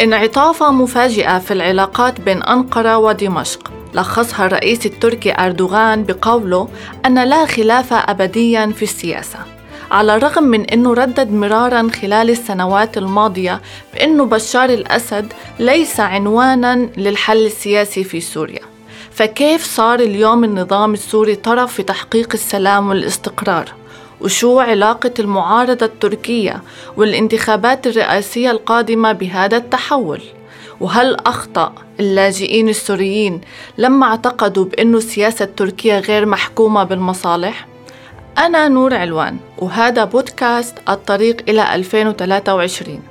انعطافة مفاجئة في العلاقات بين أنقرة ودمشق لخصها الرئيس التركي أردوغان بقوله أن لا خلاف أبديا في السياسة على الرغم من أنه ردد مرارا خلال السنوات الماضية بأنه بشار الأسد ليس عنوانا للحل السياسي في سوريا فكيف صار اليوم النظام السوري طرف في تحقيق السلام والاستقرار؟ وشو علاقة المعارضة التركية والانتخابات الرئاسية القادمة بهذا التحول؟ وهل أخطأ اللاجئين السوريين لما اعتقدوا بأن السياسة التركية غير محكومة بالمصالح؟ أنا نور علوان وهذا بودكاست الطريق إلى 2023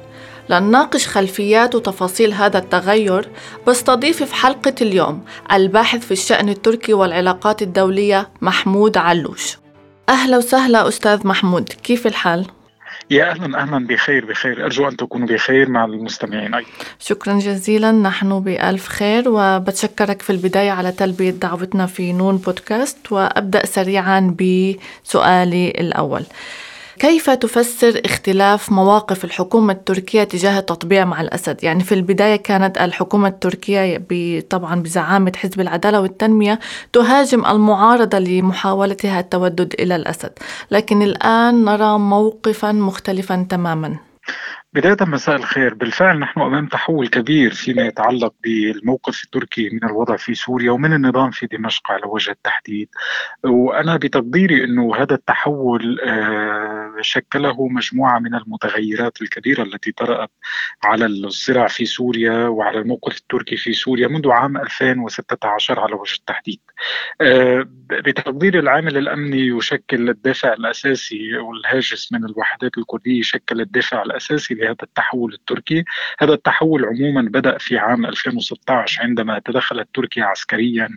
لنناقش خلفيات وتفاصيل هذا التغير بستضيف في حلقة اليوم الباحث في الشأن التركي والعلاقات الدولية محمود علوش أهلا وسهلا أستاذ محمود كيف الحال؟ يا أهلا أهلا بخير بخير. أرجو أن تكونوا بخير مع المستمعين. أيضا شكرا جزيلا نحن بألف خير وبتشكرك في البداية على تلبية دعوتنا في نون بودكاست وأبدأ سريعا بسؤالي الأول. كيف تفسر اختلاف مواقف الحكومة التركية تجاه التطبيع مع الأسد؟ يعني في البداية كانت الحكومة التركية طبعا بزعامة حزب العدالة والتنمية تهاجم المعارضة لمحاولتها التودد إلى الأسد لكن الآن نرى موقفا مختلفا تماما بداية مساء الخير. بالفعل نحن أمام تحول كبير فيما يتعلق بالموقف التركي من الوضع في سوريا ومن النظام في دمشق على وجه التحديد. وأنا بتقديري أنه هذا التحول آه، شكله مجموعة من المتغيرات الكبيرة التي طرأت على الصراع في سوريا وعلى الموقف التركي في سوريا منذ عام 2016 على وجه التحديد. آه، بتقدير العامل الأمني يشكل الدافع الأساسي والهاجس من الوحدات الكردية يشكل الدافع الأساسي هذا التحول التركي. هذا التحول عموما بدأ في عام 2016 عندما تدخلت تركيا عسكريا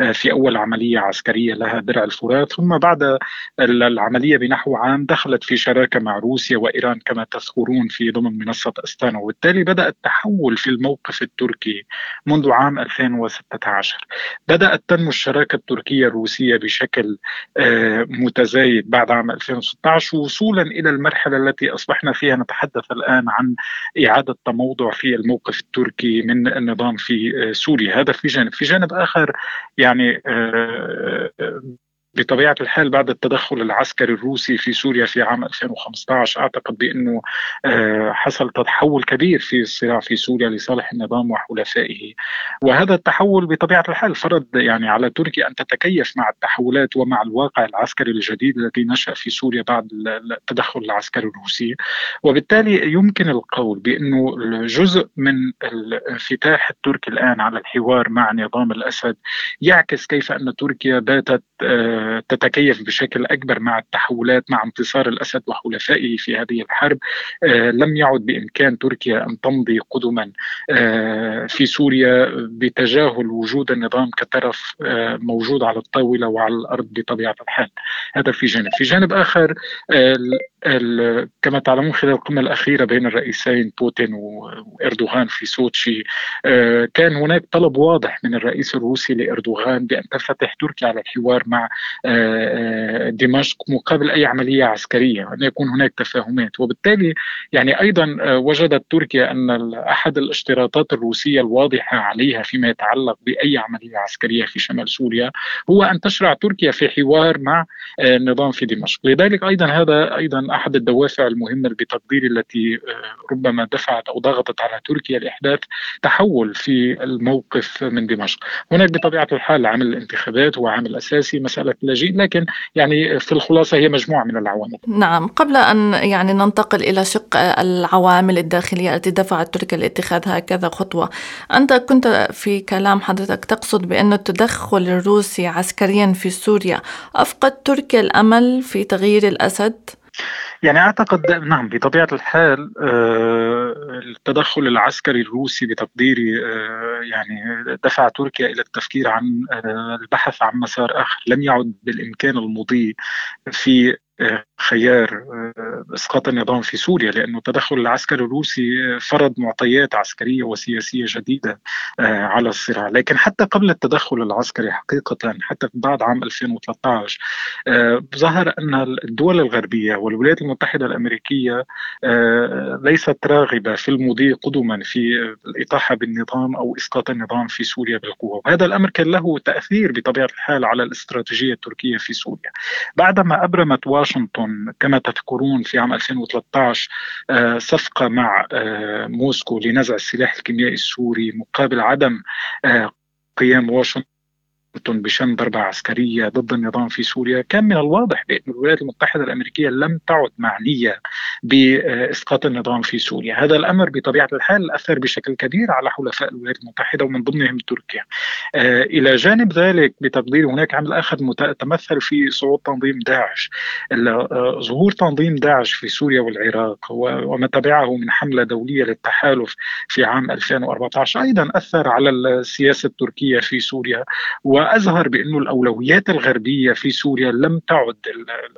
آه، في أول عملية عسكرية لها درع الفرات. ثم بعد العملية بنحو عام دخلت في شراكة مع روسيا وإيران كما تذكرون في ضمن منصة أستانا. وبالتالي بدأ التحول في الموقف التركي منذ عام 2016 بدأت تنمو الشراكة التركية الروسية بشكل آه، متزايد بعد عام 2016 وصولا إلى المرحلة التي أصبحنا فيها. نتحدث الآن الآن عن إعادة تموضع في الموقف التركي من النظام في آه، سوريا. هذا في جانب. في جانب آخر يعني آه، آه، بطبيعة الحال بعد التدخل العسكري الروسي في سوريا في عام 2015 أعتقد بأنه آه، حصل تحول كبير في الصراع في سوريا لصالح النظام وحلفائه. وهذا التحول بطبيعة الحال فرض يعني على تركيا أن تتكيف مع التحولات ومع الواقع العسكري الجديد الذي نشأ في سوريا بعد التدخل العسكري الروسي. وبالتالي يمكن القول بأنه جزء من الانفتاح التركي الآن على الحوار مع نظام الأسد يعكس كيف أن تركيا باتت آه، تتكيف بشكل أكبر مع التحولات مع انتصار الأسد وحلفائه في هذه الحرب. آه، لم يعد بإمكان تركيا أن تمضي قدما. آه، في سوريا بتجاهل وجود النظام كطرف آه، موجود على الطاولة وعلى الأرض بطبيعة الحال. هذا في جانب. في جانب آخر كما تعلمون خلال القمة الأخيرة بين الرئيسين بوتين وإردوغان في سوتشي كان هناك طلب واضح من الرئيس الروسي لإردوغان بأن تفتح تركيا على الحوار مع دمشق مقابل أي عملية عسكرية أن يكون هناك تفاهمات. وبالتالي يعني أيضا آه، وجدت تركيا أن أحد الاشتراطات الروسية الواضحة عليها فيما يتعلق بأي عملية عسكرية في شمال سوريا هو أن تشرع تركيا في حوار مع النظام في دمشق. لذلك أيضا هذا أيضا أحد الدوافع المهمه بتقديري التي ربما دفعت أو ضغطت على تركيا لإحداث تحول في الموقف من دمشق. هناك بطبيعة الحال عامل الانتخابات هو عامل أساسي مسألة اللاجئين لكن يعني في الخلاصة هي مجموعة من العوامل. نعم قبل أن يعني ننتقل إلى شق العوامل الداخلية التي دفعت تركيا لاتخاذ هكذا خطوة أنت كنت في كلام حضرتك تقصد بأن التدخل الروسي عسكريا في سوريا أفقد تركيا الأمل في تغيير الأسد؟ يعني أعتقد نعم بطبيعة الحال آه، التدخل العسكري الروسي بتقديري آه، يعني دفع تركيا إلى التفكير عن آه، البحث عن مسار آخر لم يعد بالإمكان المضي في خيار آه، إسقاط النظام في سوريا لأنه التدخل العسكري الروسي فرض معطيات عسكرية وسياسية جديدة آه، على الصراع، لكن حتى قبل التدخل العسكري حقيقة حتى بعد عام 2013 آه، ظهر أن الدول الغربية والولايات المتحدة الأمريكية ليست راغبة في المضي قدما في الإطاحة بالنظام أو إسقاط النظام في سوريا بالقوة. وهذا الأمر كان له تأثير بطبيعة الحال على الاستراتيجية التركية في سوريا. بعدما أبرمت واشنطن كما تذكرون في عام 2013 صفقة مع موسكو لنزع السلاح الكيميائي السوري مقابل عدم قيام واشنطن. بشن ضربة عسكرية ضد النظام في سوريا. كان من الواضح بأن الولايات المتحدة الأمريكية لم تعد معنية بإسقاط النظام في سوريا. هذا الأمر بطبيعة الحال أثر بشكل كبير على حلفاء الولايات المتحدة ومن ضمنهم تركيا. آه، إلى جانب ذلك بتقديري هناك عامل آخر تمثل في صعود تنظيم داعش. آه، ظهور تنظيم داعش في سوريا والعراق وما تبعه من حملة دولية للتحالف في عام 2014 أيضا أثر على السياسة التركية في سوريا. و وأظهر بأنه الأولويات الغربية في سوريا لم تعد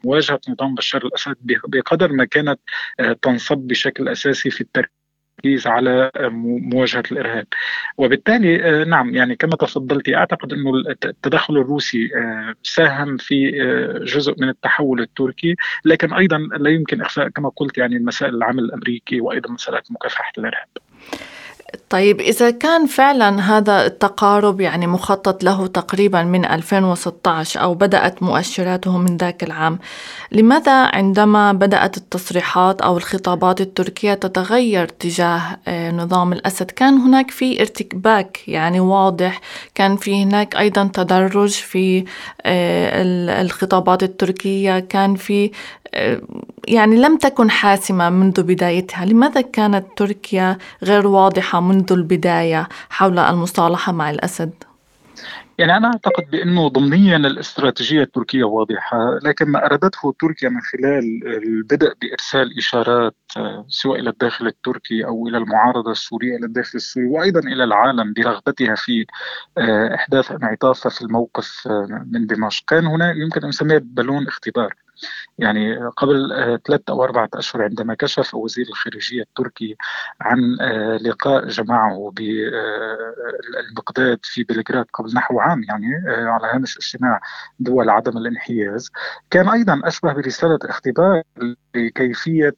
مواجهه نظام بشار الأسد بقدر ما كانت آه، تنصب بشكل أساسي في التركيز على آه، مواجهة الإرهاب. وبالتالي آه، نعم يعني كما تفضلتي أعتقد أنه التدخل الروسي ساهم في جزء من التحول التركي لكن أيضا لا يمكن إخفاء كما قلت يعني مسائل العمل الأمريكي وأيضا مساله مكافحة الإرهاب. طيب إذا كان فعلا هذا التقارب يعني مخطط له تقريبا من 2016 أو بدأت مؤشراته من ذاك العام لماذا عندما بدأت التصريحات أو الخطابات التركية تتغير تجاه آه، نظام الأسد؟ كان هناك في ارتباك يعني واضح كان في هناك أيضا تدرج في آه، الخطابات التركية كان في يعني لم تكن حاسمة منذ بدايتها. لماذا كانت تركيا غير واضحة منذ البداية حول المصالحة مع الأسد؟ يعني أنا أعتقد بأنه ضمنيا الاستراتيجية التركية واضحة لكن ما أرادته تركيا من خلال البدء بإرسال إشارات سواء إلى الداخل التركي أو إلى المعارضة السورية إلى الداخل السوري وأيضا إلى العالم برغبتها في إحداث انعطاف في الموقف من دمشق. كان هنا يمكن أن نسميه بالون اختبار. يعني قبل آه، ثلاثة أو أربعة أشهر عندما كشف وزير الخارجية التركي عن آه، لقاء جمعه بالبغداد في بلغراد قبل نحو عام يعني آه، على هامش اجتماع دول عدم الانحياز كان أيضا أشبه برسالة اختبار لكيفية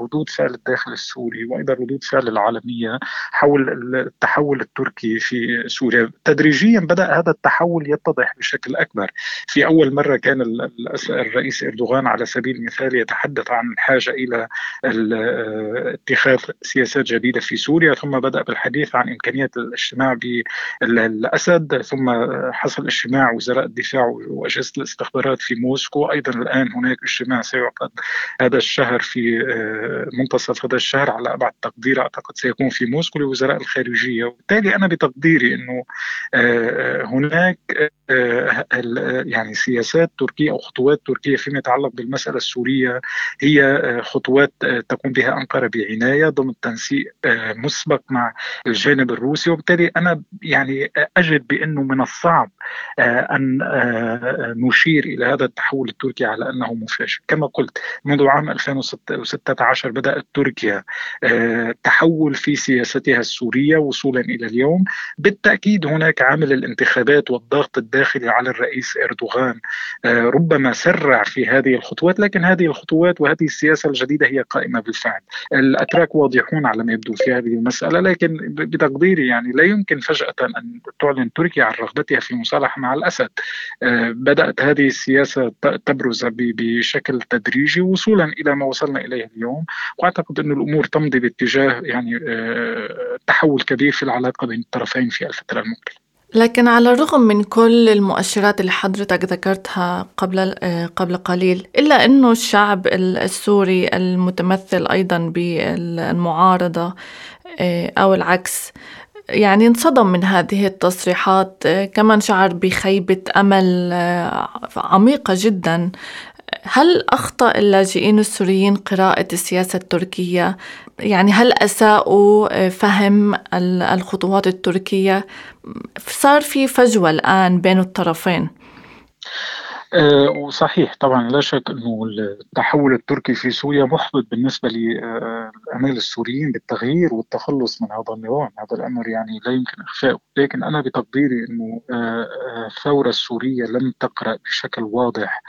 ردود فعل الداخل السوري وأيضا ردود فعل العالمية حول التحول التركي في سوريا. تدريجيا بدأ هذا التحول يتضح بشكل أكبر. في أول مرة كان الرئيس الرئيس إردوغان على سبيل المثال يتحدث عن الحاجة إلى اتخاذ سياسات جديدة في سوريا ثم بدأ بالحديث عن امكانيه الاجتماع بالاسد ثم حصل اجتماع وزراء الدفاع وأجهزة الاستخبارات في موسكو. أيضا الآن هناك اجتماع سيعقد هذا الشهر في آه، منتصف هذا الشهر على أبعد تقدير أعتقد سيكون في موسكو لوزراء الخارجية. وبالتالي أنا بتقديري إنه آه، هناك آه، يعني سياسات تركية أو خطوات تركية فيما يتعلق بالمسألة السورية هي آه، خطوات آه، تقوم بها أنقرة بعناية ضمن تنسيق آه، مسبق مع الجانب الروسي. وبالتالي أنا يعني أجد بأنه من الصعب أن نشير إلى هذا التحول التركي على أنه مفاجئ. كما قلت منذ عام 2016 بدأت تركيا تحول في سياستها السورية وصولا إلى اليوم. بالتأكيد هناك عامل الانتخابات والضغط الداخلي على الرئيس إردوغان ربما سرع في هذه الخطوات لكن هذه الخطوات وهذه السياسة الجديدة هي قائمة بالفعل. الأتراك واضحون على ما يبدو في هذه المسألة لكن بتقديري يعني لا يمكن فجأة أن تعلن تركيا عن رغبتها في مصالحة مع الأسد. آه، بدأت هذه السياسة تبرز بشكل تدريجي وصولا إلى ما وصلنا إليه اليوم. وأعتقد أن الأمور تمضي باتجاه يعني آه، تحول كبير في العلاقة بين الطرفين في الفترة المقبلة. لكن على الرغم من كل المؤشرات اللي حضرتك ذكرتها قبل آه، قبل قليل إلا إنه الشعب السوري المتمثل أيضا بالمعارضة آه، أو العكس يعني انصدم من هذه التصريحات آه، كمان شعر بخيبة أمل عميقة جدا هل أخطأ اللاجئين السوريين قراءة السياسة التركية؟ يعني هل أساءوا فهم الخطوات التركية؟ صار في فجوة الآن بين الطرفين أه وصحيح طبعا لا شك إنه التحول التركي في سوريا محبط بالنسبة لامال السوريين بالتغيير والتخلص من هذا النظام، هذا الأمر يعني لا يمكن اخفائه، لكن أنا بتقديري إنه الثورة السورية لم تقرأ بشكل واضح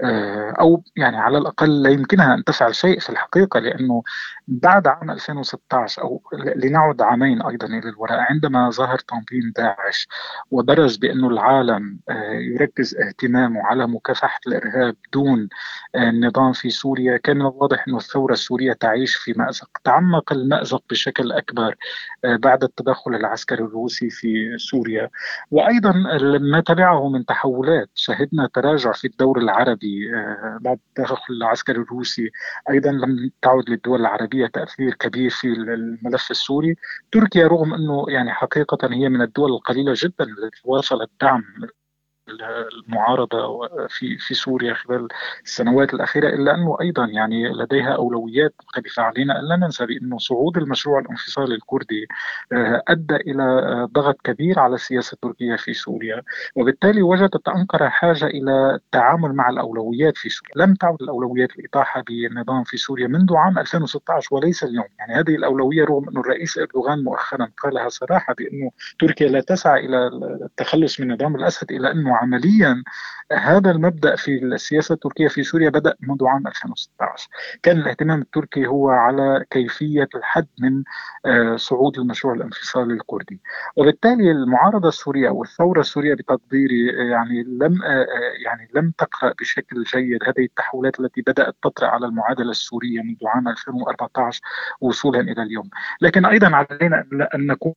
آه، أو يعني على الأقل لا يمكنها أن تفعل شيء في الحقيقة لأنه بعد عام 2016 أو لنعد عامين أيضا إلى الوراء عندما ظهر تنظيم داعش ودرج بأنه العالم آه، يركز اهتمامه على مكافحة الإرهاب دون النظام في سوريا كان من الواضح أن الثورة السورية تعيش في مأزق تعمق المأزق بشكل أكبر بعد التدخل العسكري الروسي في سوريا. وأيضا ما تبعه من تحولات شهدنا تراجع في الدور العربي آه، بعد التدخل العسكري الروسي أيضا لم تعد للدول العربية تأثير كبير في الملف السوري. تركيا رغم أنه يعني حقيقة هي من الدول القليلة جدا التي واصلت دعم المعارضة في في سوريا خلال السنوات الأخيرة إلا أنه أيضا يعني لديها أولويات مختلفة علينا. ان لا ننسى بأنه صعود المشروع الانفصالي الكردي آه، أدى إلى آه، ضغط كبير على السياسة التركية في سوريا. وبالتالي وجدت أنقرة حاجة إلى التعامل مع الأولويات في سوريا. لم تعد الأولويات الاطاحه بالنظام في سوريا منذ عام 2016 وليس اليوم. يعني هذه الأولوية رغم انه الرئيس إردوغان مؤخرا قالها صراحة بأنه تركيا لا تسعى إلى التخلص من نظام الأسد إلى أنه عمليا هذا المبدأ في السياسة التركية في سوريا بدأ منذ عام 2016 كان الاهتمام التركي هو على كيفية الحد من آه، صعود المشروع الانفصالي الكردي. وبالتالي المعارضة السورية أو الثوره السورية بتقديري آه، يعني لم آه، يعني لم تقرأ بشكل جيد هذه التحولات التي بدأت تطرأ على المعادلة السورية منذ عام 2014 وصولا إلى اليوم. لكن أيضا علينا أن نكون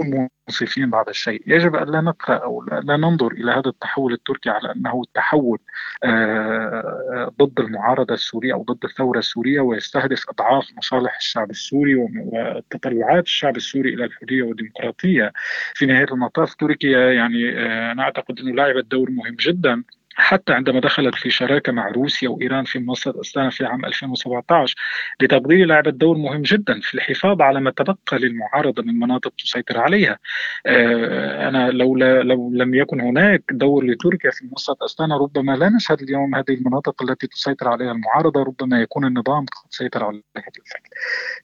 منصفين بعض الشيء. يجب أن لا نقرأ أو لا ننظر إلى هذا التحول التركي على أنه تحول آه، ضد المعارضة السورية أو ضد الثورة السورية ويستهدف أضعاف مصالح الشعب السوري وتطلعات الشعب السوري إلى الحرية والديمقراطية. في نهاية المطاف تركيا يعني آه، أنا أعتقد أنه لعبت دور مهم جدا. حتى عندما دخلت في شراكة مع روسيا وإيران في منصة أستانا في عام 2017 لتقديري لعبت دور مهم جدا في الحفاظ على ما تبقى للمعارضة من مناطق تسيطر عليها. آه، أنا لولا لو لم يكن هناك دور لتركيا في منصة أستانا ربما لا نشهد اليوم هذه المناطق التي تسيطر عليها المعارضة ربما يكون النظام قد سيطر عليها بالفعل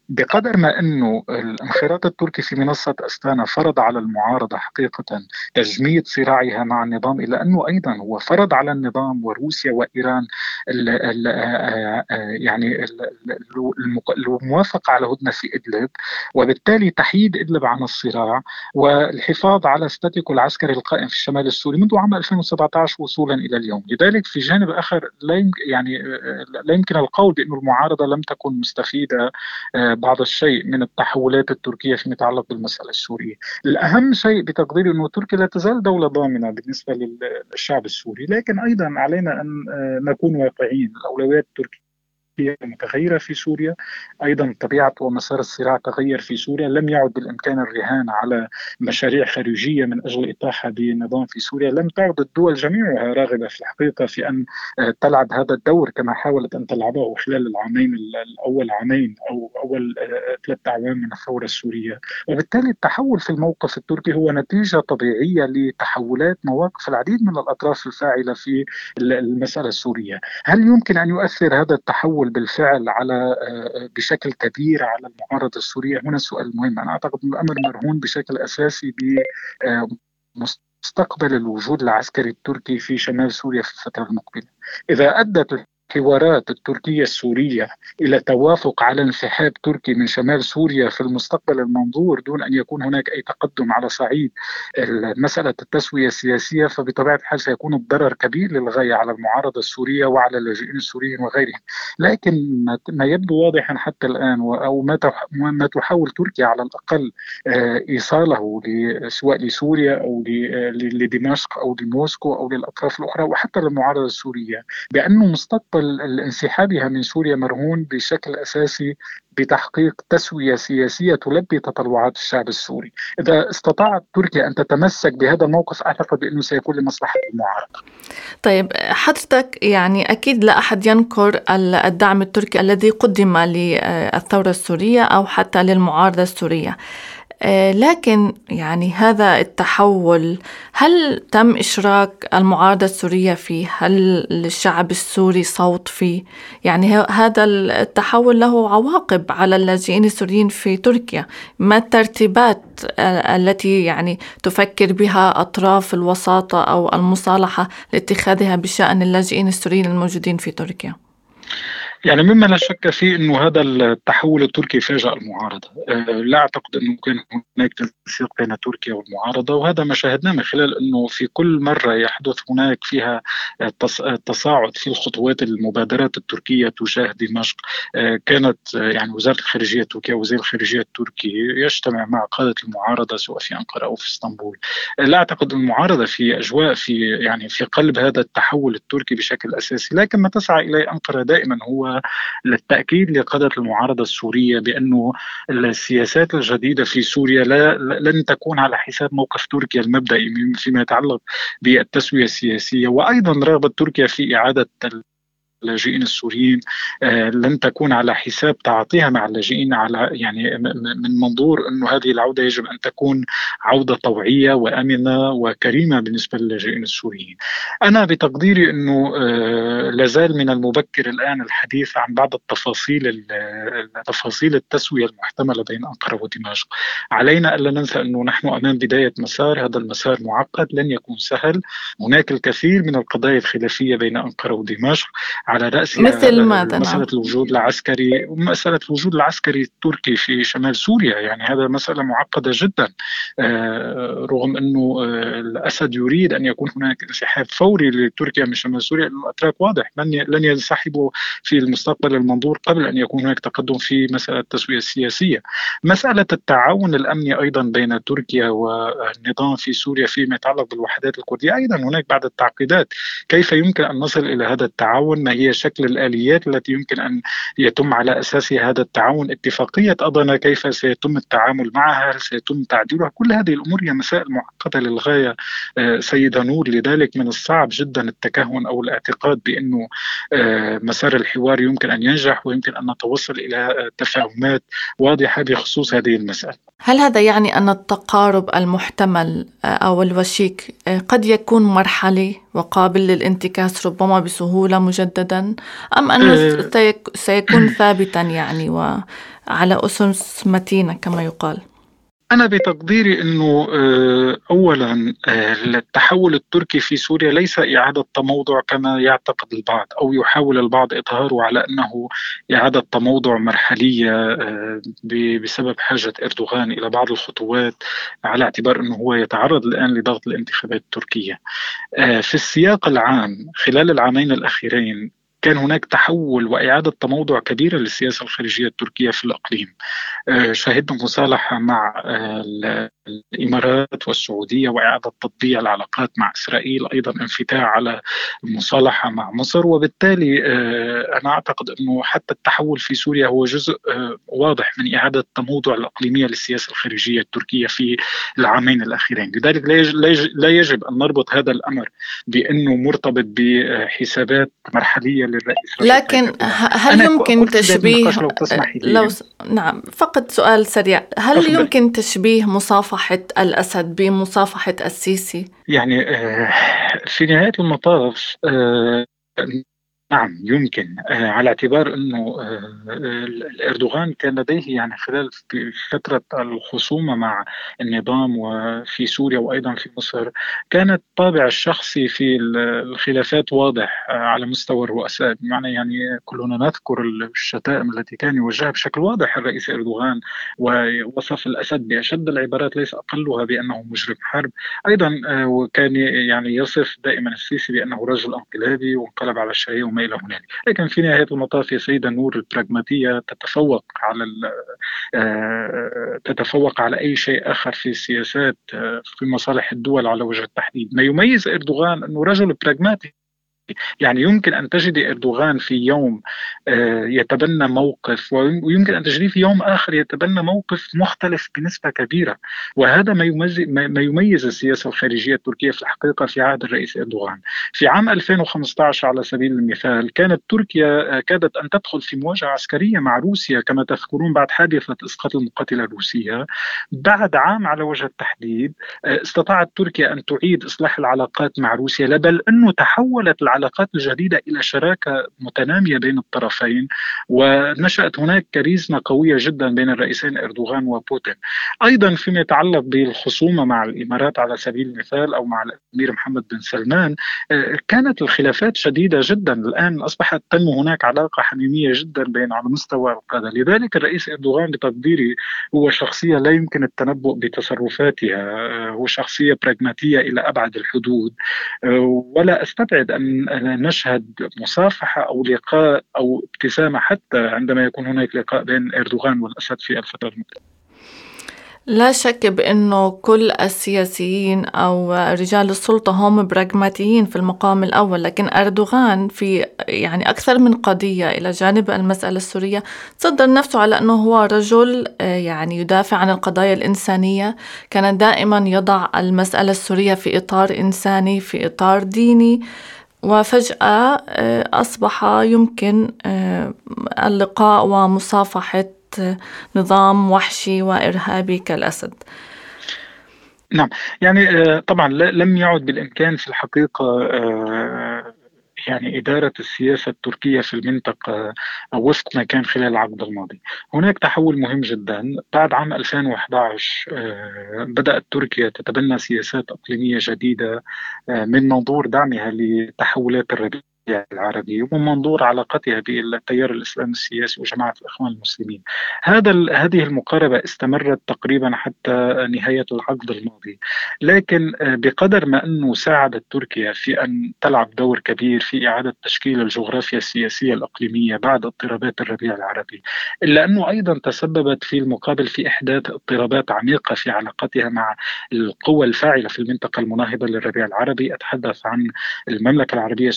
بقدر ما أنه الانخراط التركي في منصة أستانا فرض على المعارضة حقيقة تجميد صراعها مع النظام إلا أنه أيضا هو فرض على على النظام وروسيا وإيران ال ال يعني الموافقه على هدنة في إدلب وبالتالي تحييد إدلب عن الصراع والحفاظ على ستاتيكو العسكري القائم في الشمال السوري منذ عام 2017 وصولا إلى اليوم، لذلك في جانب آخر لا يعني لا يمكن القول بأن المعارضة لم تكن مستفيدة بعض الشيء من التحولات التركية فيما يتعلق بالمسألة السورية، الأهم شيء بتقديري إنه تركيا لا تزال دولة ضامنة بالنسبة للشعب السوري، لكن لكن أيضا علينا أن آه، نكون واقعيين. الأولويات التركية متغيرة في سوريا. أيضا طبيعة ومسار الصراع تغير في سوريا. لم يعد بالإمكان الرهان على مشاريع خارجية من أجل الإطاحة بالنظام في سوريا. لم تعد الدول جميعها راغبة في الحقيقة في أن آه، تلعب هذا الدور كما حاولت أن تلعبه خلال العامين الأول عامين أو أول آه، ثلاثة أعوام من الثورة السورية. وبالتالي التحول في الموقف التركي هو نتيجة طبيعية لتحولات مواقف العديد من الأطراف الفاعلة في المسألة السورية. هل يمكن أن يؤثر هذا التحول التحول بالفعل على آه، بشكل كبير على المعارضه السورية. هنا السؤال المهم أنا أعتقد إن الأمر مرهون بشكل أساسي بمستقبل الوجود العسكري التركي في شمال سوريا في الفترة المقبلة. إذا أدت الحوارات التركية السورية إلى توافق على انسحاب تركي من شمال سوريا في المستقبل المنظور دون أن يكون هناك أي تقدم على صعيد مسألة التسوية السياسية فبطبيعة الحال سيكون الضرر كبير للغاية على المعارضة السورية وعلى اللاجئين السوريين وغيرهم. لكن ما يبدو واضحا حتى الآن أو ما تحاول تركيا على الأقل آه، إيصاله سواء لسوريا أو لدمشق أو لموسكو أو للأطراف الأخرى وحتى للمعارضة السورية بأنه مستقبل انسحابها من سوريا مرهون بشكل أساسي بتحقيق تسوية سياسية تلبي تطلعات الشعب السوري، إذا استطاعت تركيا أن تتمسك بهذا الموقف أعتقد بأنه سيكون لمصلحة المعارضة. طيب حضرتك يعني أكيد لا أحد ينكر الدعم التركي الذي قدم للثورة السورية أو حتى للمعارضة السورية. آه، لكن يعني هذا التحول هل تم إشراك المعارضة السورية فيه؟ هل الشعب السوري صوت فيه؟ يعني هذا التحول له عواقب على اللاجئين السوريين في تركيا ما الترتيبات التي يعني تفكر بها أطراف الوساطة أو المصالحة لاتخاذها بشأن اللاجئين السوريين الموجودين في تركيا؟ يعني مما لا شك فيه إنه هذا التحول التركي فاجأ المعارضة، أه لا أعتقد إنه كان هناك تنسيق بين تركيا والمعارضة وهذا ما شاهدناه من خلال إنه في كل مرة يحدث هناك فيها تصاعد في الخطوات المبادرات التركية تجاه دمشق أه كانت يعني وزارة الخارجية التركية وزير الخارجية التركي يجتمع مع قادة المعارضة سواء في أنقرة أو في إسطنبول. لا أعتقد المعارضة في أجواء في يعني في قلب هذا التحول التركي بشكل أساسي، لكن ما تسعى إليه أنقرة دائما هو للتأكيد لقادة المعارضة السورية بانه السياسات الجديدة في سوريا لا لن تكون على حساب موقف تركيا المبدئي فيما يتعلق بالتسوية السياسية. وأيضا رغبة تركيا في إعادة اللاجئين السوريين آه، لن تكون على حساب تعاطيها مع اللاجئين على يعني من منظور إنه هذه العودة يجب أن تكون عودة طوعية وأمنة وكريمة بالنسبة للاجئين السوريين. أنا بتقديري إنه آه، لازال من المبكر الآن الحديث عن بعض التفاصيل تفاصيل التسوية المحتملة بين انقره ودمشق. علينا ألا ننسى إنه نحن أمام بداية مسار، هذا المسار معقد لن يكون سهل، هناك الكثير من القضايا الخلافية بين انقره ودمشق على رأسها مثل ماذا؟ مسألة نعم. الوجود العسكري ومسألة الوجود العسكري التركي في شمال سوريا يعني هذا مسألة معقدة جدا. آه، رغم أنه آه، الأسد يريد أن يكون هناك انسحاب فوري لتركيا من شمال سوريا الأتراك واضح لن لن ينسحبوا في المستقبل المنظور قبل أن يكون هناك تقدم في مسألة التسوية السياسية. مسألة التعاون الأمني أيضا بين تركيا والنظام في سوريا فيما يتعلق بالوحدات الكردية أيضا هناك بعض التعقيدات كيف يمكن أن نصل إلى هذا التعاون؟ ما هي هي شكل الآليات التي يمكن أن يتم على أساسها هذا التعاون اتفاقية أضنا كيف سيتم التعامل معها هل سيتم تعديلها؟ كل هذه الأمور هي مسائل معقدة للغاية آه، سيدة نور. لذلك من الصعب جدا التكهن أو الاعتقاد بأنه آه، مسار الحوار يمكن أن ينجح ويمكن أن نتوصل إلى تفاهمات واضحة بخصوص هذه المسألة. هل هذا يعني أن التقارب المحتمل آه، أو الوشيك قد يكون مرحلي وقابل للانتكاس ربما بسهولة مجددا أم أنه آه. سيكون ثابتا يعني وعلى أسس متينة كما يقال أنا بتقديري أنه آه، أولا آه، التحول التركي في سوريا ليس إعادة تموضع كما يعتقد البعض أو يحاول البعض إظهاره على أنه إعادة تموضع مرحلية آه، بسبب حاجة إردوغان إلى بعض الخطوات على اعتبار أنه هو يتعرض الآن لضغط الانتخابات التركية. في السياق العام خلال العامين الأخيرين كان هناك تحول وإعادة تموضع كبيرة للسياسة الخارجية التركية في الإقليم. آه، شهدنا مصالحة مع آه، الإمارات والسعودية وإعادة تطبيع العلاقات مع إسرائيل أيضا انفتاح على المصالحة مع مصر. وبالتالي آه، أنا أعتقد أنه حتى التحول في سوريا هو جزء واضح من إعادة التموضع الإقليمية للسياسة الخارجية التركية في العامين الأخيرين. لذلك لا يجب أن نربط هذا الأمر بأنه مرتبط بحسابات مرحلية للرئيس لكن هل يمكن تشبيه لو, لو نعم فقط سؤال سريع. هل أفضل. يمكن تشبيه مصافحة الأسد بمصافحة السيسي؟ يعني آه، في نهاية المطاف آه، نعم يمكن. آه، على اعتبار إنه اردوغان كان لديه يعني خلال فترة الخصومة مع النظام وفي سوريا وأيضا في مصر كان الطابع الشخصي في الخلافات واضح على مستوى الرؤساء. بمعنى يعني كلنا نذكر الشتائم التي كان يوجهها بشكل واضح الرئيس إردوغان ووصف الأسد بأشد العبارات ليس أقلها بأنه مجرم حرب. أيضا آه، وكان يعني يصف دائما السيسي بأنه رجل انقلابي وانقلب على الشيء وما إلى هنالك لكن في نهاية المطاف يا سيدة نور البراغماتية تتفوق على آه، تتفوق على أي شيء آخر في السياسات آه، في مصالح الدول على وجه التحديد. ما يميز إردوغان أنه رجل براغماتي. يعني يمكن أن تجد إردوغان في يوم آه، يتبنى موقف ويمكن أن تجديه في يوم آخر يتبنى موقف مختلف بنسبة كبيرة. وهذا ما يميز, ما يميز السياسة الخارجية التركية في الحقيقة في عهد الرئيس إردوغان. في عام 2015 على سبيل المثال كانت تركيا آه، كادت أن تدخل في مواجهة عسكرية مع روسيا كما تذكرون بعد حادثة إسقاط المقاتلة الروسية. بعد عام على وجه التحديد آه، استطاعت تركيا أن تعيد إصلاح العلاقات مع روسيا بل أنه تحولت العلاقات الجديدة إلى شراكة متنامية بين الطرفين ونشأت هناك كاريزما قوية جدا بين الرئيسين إردوغان وبوتين. أيضا فيما يتعلق بالخصومة مع الإمارات على سبيل المثال أو مع الأمير محمد بن سلمان آه، كانت الخلافات شديدة جدا. الآن أصبحت تنمو هناك علاقة حميمية جدا بين على مستوى القادة. لذلك الرئيس إردوغان بتقديري هو شخصية لا يمكن التنبؤ بتصرفاتها آه، هو شخصية براغماتية إلى أبعد الحدود آه، ولا أستبعد أن نشهد مصافحة أو لقاء أو ابتسامة حتى عندما يكون هناك لقاء بين إردوغان والأسد في الفترة المقبلة. لا شك بأنه كل السياسيين أو رجال السلطة هم براغماتيين في المقام الأول لكن أردوغان في يعني أكثر من قضية إلى جانب المسألة السورية صدر نفسه على أنه هو رجل آه، يعني يدافع عن القضايا الإنسانية كان دائما يضع المسألة السورية في إطار إنساني في إطار ديني. وفجأة آه، أصبح يمكن آه، اللقاء ومصافحة نظام وحشي وإرهابي كالأسد. نعم. يعني آه، طبعا لم يعد بالإمكان في الحقيقة يعني إدارة السياسة التركية في المنطقة وفق ما كان خلال العقد الماضي. هناك تحول مهم جدا. بعد عام 2011 آه، بدأت تركيا تتبنى سياسات إقليمية جديدة آه، من منظور دعمها لتحولات الربيع العربي ومن منظور علاقتها بالتيار الاسلامي السياسي وجماعة الإخوان المسلمين. هذا هذه المقاربة استمرت تقريبا حتى نهاية العقد الماضي، لكن آه، بقدر ما أنه ساعدت تركيا في أن تلعب دور كبير في إعادة تشكيل الجغرافيا السياسية الإقليمية بعد اضطرابات الربيع العربي، إلا أنه أيضا تسببت في المقابل في إحداث اضطرابات عميقة في علاقتها مع القوى الفاعلة في المنطقة المناهضة للربيع العربي، أتحدث عن المملكة العربية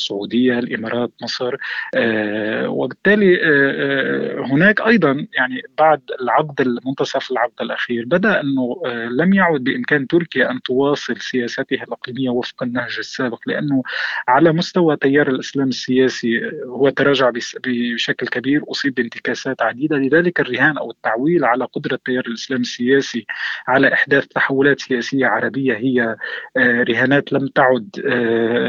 الإمارات مصر آه، وبالتالي آه، آه، هناك أيضا يعني بعد العقد المنتصف العقد الأخير بدأ أنه لم يعد بإمكان تركيا أن تواصل سياستها الاقليميه وفق النهج السابق لأنه على مستوى تيار الإسلام السياسي هو تراجع بشكل كبير أصيب بانتكاسات عديدة. لذلك الرهان أو التعويل على قدرة تيار الإسلام السياسي على إحداث تحولات سياسية عربية هي رهانات لم تعد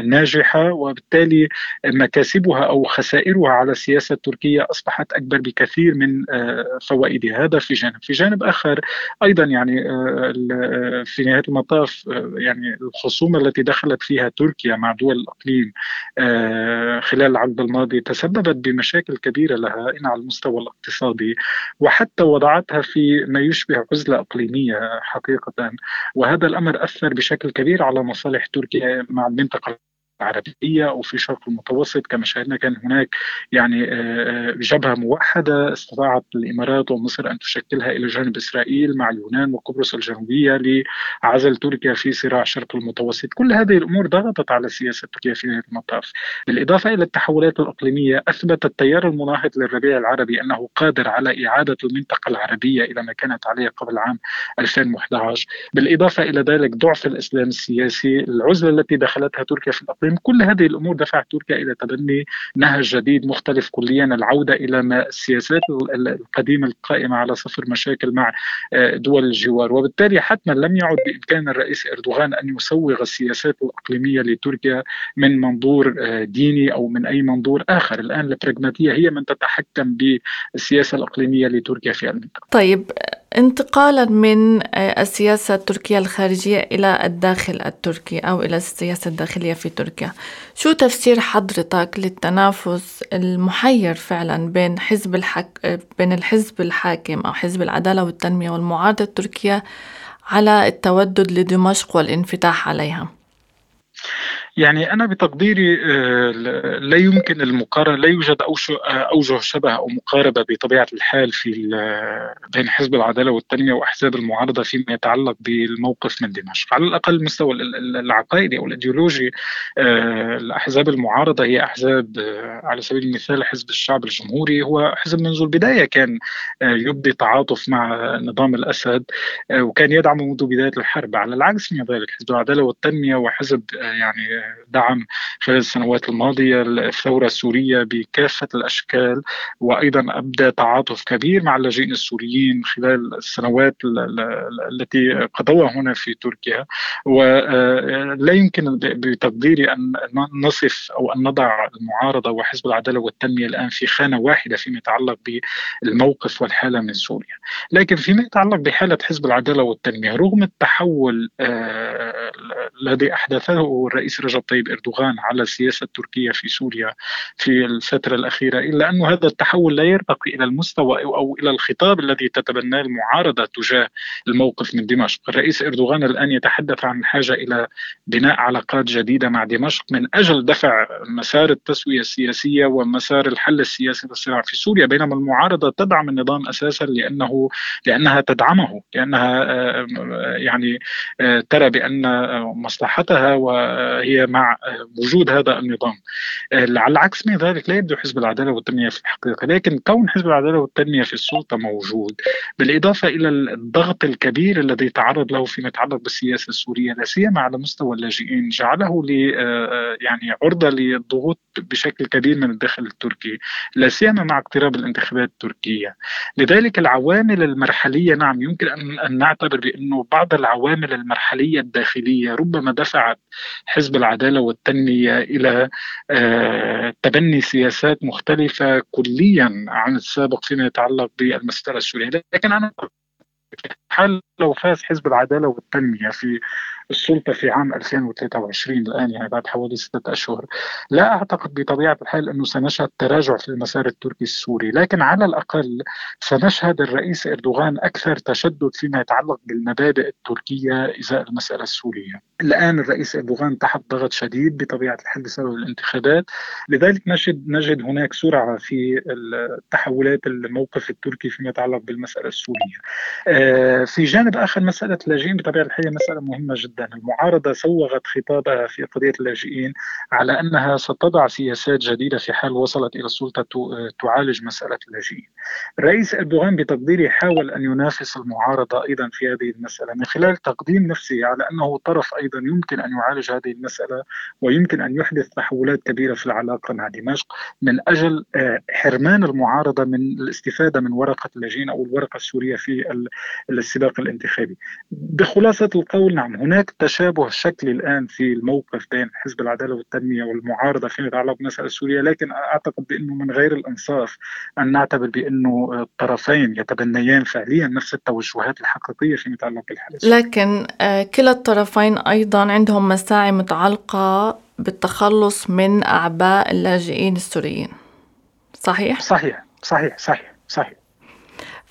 ناجحة وبالتالي مكاسبها أو خسائرها على السياسة التركية أصبحت أكبر بكثير من آه، فوائدها. هذا في جانب. في جانب آخر أيضا يعني آه، آه، في نهاية المطاف يعني الخصومة التي دخلت فيها تركيا مع دول الأقليم خلال العقد الماضي تسببت بمشاكل كبيرة لها إن على المستوى الاقتصادي وحتى وضعتها في ما يشبه عزلة إقليمية حقيقة. وهذا الأمر أثر بشكل كبير على مصالح تركيا مع المنطقة العربية وفي الشرق المتوسط كما شاهدنا كان هناك يعني آه، آه، جبهة موحدة استطاعت الإمارات ومصر أن تشكلها إلى جانب إسرائيل مع اليونان وقبرص الجنوبية لعزل تركيا في صراع الشرق المتوسط. كل هذه الأمور ضغطت على السياسة التركية في نهاية المطاف. بالإضافة إلى التحولات الإقليمية أثبت التيار المناهض للربيع العربي أنه قادر على إعادة المنطقة العربية إلى ما كانت عليه قبل عام 2011 بالإضافة إلى ذلك ضعف الإسلام السياسي العزلة التي دخلتها تركيا في الأقليم كل هذه الأمور دفعت تركيا إلى تبني نهج جديد مختلف كليا. العودة إلى ما السياسات القديمة القائمة على صفر مشاكل مع آه، دول الجوار. وبالتالي حتما لم يعد بإمكان الرئيس إردوغان أن يسوغ السياسات الإقليمية لتركيا من منظور آه، ديني أو من أي منظور آخر. الآن البراغماتية هي من تتحكم بالسياسة الإقليمية لتركيا في المنطقة طيب انتقالا من آه، السياسة التركية الخارجية إلى الداخل التركي أو إلى السياسة الداخلية في تركيا. شو تفسير حضرتك للتنافس المحير فعلا بين حزب الحك... بين الحزب الحاكم أو حزب العدالة والتنمية والمعارضة التركية على التودد لدمشق والانفتاح عليها؟ يعني أنا بتقديري آه، لا يمكن المقارنة لا يوجد أوجه شبه أو مقاربة بطبيعة الحال في بين حزب العدالة والتنمية وأحزاب المعارضة فيما يتعلق بالموقف من دمشق. على الأقل المستوى العقائدي أو الأيديولوجي آه، الأحزاب المعارضة هي أحزاب آه، على سبيل المثال حزب الشعب الجمهوري هو حزب منذ البداية كان يبدي تعاطف مع نظام الأسد وكان يدعم منذ بداية الحرب. على العكس من ذلك حزب العدالة والتنمية وحزب يعني دعم خلال السنوات الماضية الثورة السورية بكافة الأشكال وأيضا أبدى تعاطف كبير مع اللاجئين السوريين خلال السنوات التي قضوها هنا في تركيا. ولا يمكن بتقديري أن نصف أو أن نضع المعارضة وحزب العدالة والتنمية الآن في خانة واحدة فيما يتعلق بالموقف والحالة من سوريا. لكن فيما يتعلق بحالة حزب العدالة والتنمية رغم التحول آه، الذي أحدثه الرئيس رجب طيب إردوغان على السياسة التركية في سوريا في الفترة الأخيرة إلا انه هذا التحول لا يرتقي إلى المستوى أو إلى الخطاب الذي تتبناه المعارضة تجاه الموقف من دمشق، الرئيس إردوغان الآن يتحدث عن الحاجة إلى بناء علاقات جديدة مع دمشق من أجل دفع مسار التسوية السياسية ومسار الحل السياسي للصراع في سوريا بينما المعارضة تدعم النظام أساسا لأنه لأنها تدعمه لأنها آه، يعني آه، ترى بأن مصلحتها وهي مع وجود هذا النظام. آه، على العكس من ذلك لا يبدو حزب العدالة والتنمية في الحقيقة لكن كون حزب العدالة والتنمية في السلطة موجود بالإضافة إلى الضغط الكبير الذي تعرض له فيما يتعلق بالسياسة السورية لا سيما على مستوى اللاجئين جعله ل آه، آه، يعني عرضة للضغوط بشكل كبير من الداخل التركي لا سيما مع اقتراب الانتخابات التركية. لذلك العوامل المرحلية نعم يمكن أن نعتبر بأنه بعض العوامل المرحلية الداخلية ربما دفعت حزب العدالة والتنمية إلى آه، تبني سياسات مختلفة كليا عن السابق فيما يتعلق بالمساله السوريه، لكن أنا حال لو فاز حزب العدالة والتنمية في السلطة في عام 2023 الآن يعني بعد حوالي ستة أشهر. لا أعتقد بطبيعة الحال أنه سنشهد تراجع في المسار التركي السوري لكن على الأقل سنشهد الرئيس إردوغان أكثر تشدد فيما يتعلق بالمبادئ التركية إزاء المسألة السورية. الآن الرئيس إردوغان تحت ضغط شديد بطبيعة الحال بسبب الانتخابات. لذلك نجد نجد هناك سرعة في التحولات الموقف التركي فيما يتعلق بالمسألة السورية. آه، في جانب آخر مسألة اللاجئين بطبيعة الحال مسألة مهمة جدا. جدا. المعارضة سوغت خطابها في قضية اللاجئين على أنها ستضع سياسات جديدة في حال وصلت إلى السلطة تعالج مسألة اللاجئين. الرئيس أردوغان بتقديري حاول أن ينافس المعارضة أيضا في هذه المسألة من خلال تقديم نفسه على أنه طرف أيضا يمكن أن يعالج هذه المسألة ويمكن أن يحدث تحولات كبيرة في العلاقة مع دمشق من أجل آه، حرمان المعارضة من الاستفادة من ورقة اللاجئين أو الورقة السورية في السباق الانتخابي. بخلاصة القول نعم هناك هناك تشابه شكلي الآن في الموقف بين حزب العدالة والتنمية والمعارضة فيما يتعلق بالمساله السورية لكن أعتقد بأنه من غير الإنصاف أن نعتبر بأنه الطرفين يتبنيان فعليا نفس التوجهات الحقيقية فيما يتعلق بالحدث لكن آه، كلا الطرفين أيضا عندهم مساعي متعلقة بالتخلص من أعباء اللاجئين السوريين. صحيح؟ صحيح صحيح صحيح صحيح.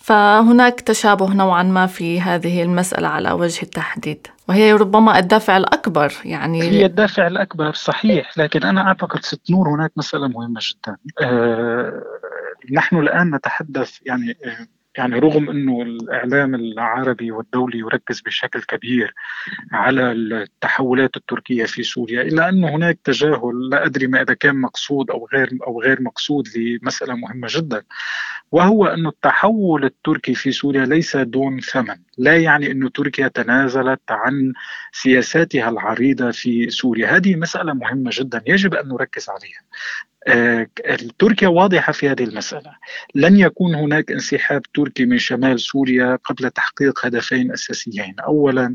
فهناك تشابه نوعا ما في هذه المسألة على وجه التحديد وهي ربما الدافع الأكبر يعني هي الدافع الأكبر صحيح لكن أنا أعتقد ست نور هناك مسألة مهمة جدا. أه نحن الآن نتحدث يعني أه يعني رغم إنه الإعلام العربي والدولي يركز بشكل كبير على التحولات التركية في سوريا إلا أن هناك تجاهل لا أدري ما إذا كان مقصود أو غير أو غير مقصود لمسألة مهمة جدا وهو أن التحول التركي في سوريا ليس دون ثمن. لا يعني أن تركيا تنازلت عن سياساتها العريضة في سوريا. هذه مسألة مهمة جدا يجب أن نركز عليها. آه، تركيا واضحة في هذه المسألة. لن يكون هناك انسحاب تركي من شمال سوريا قبل تحقيق هدفين أساسيين. أولا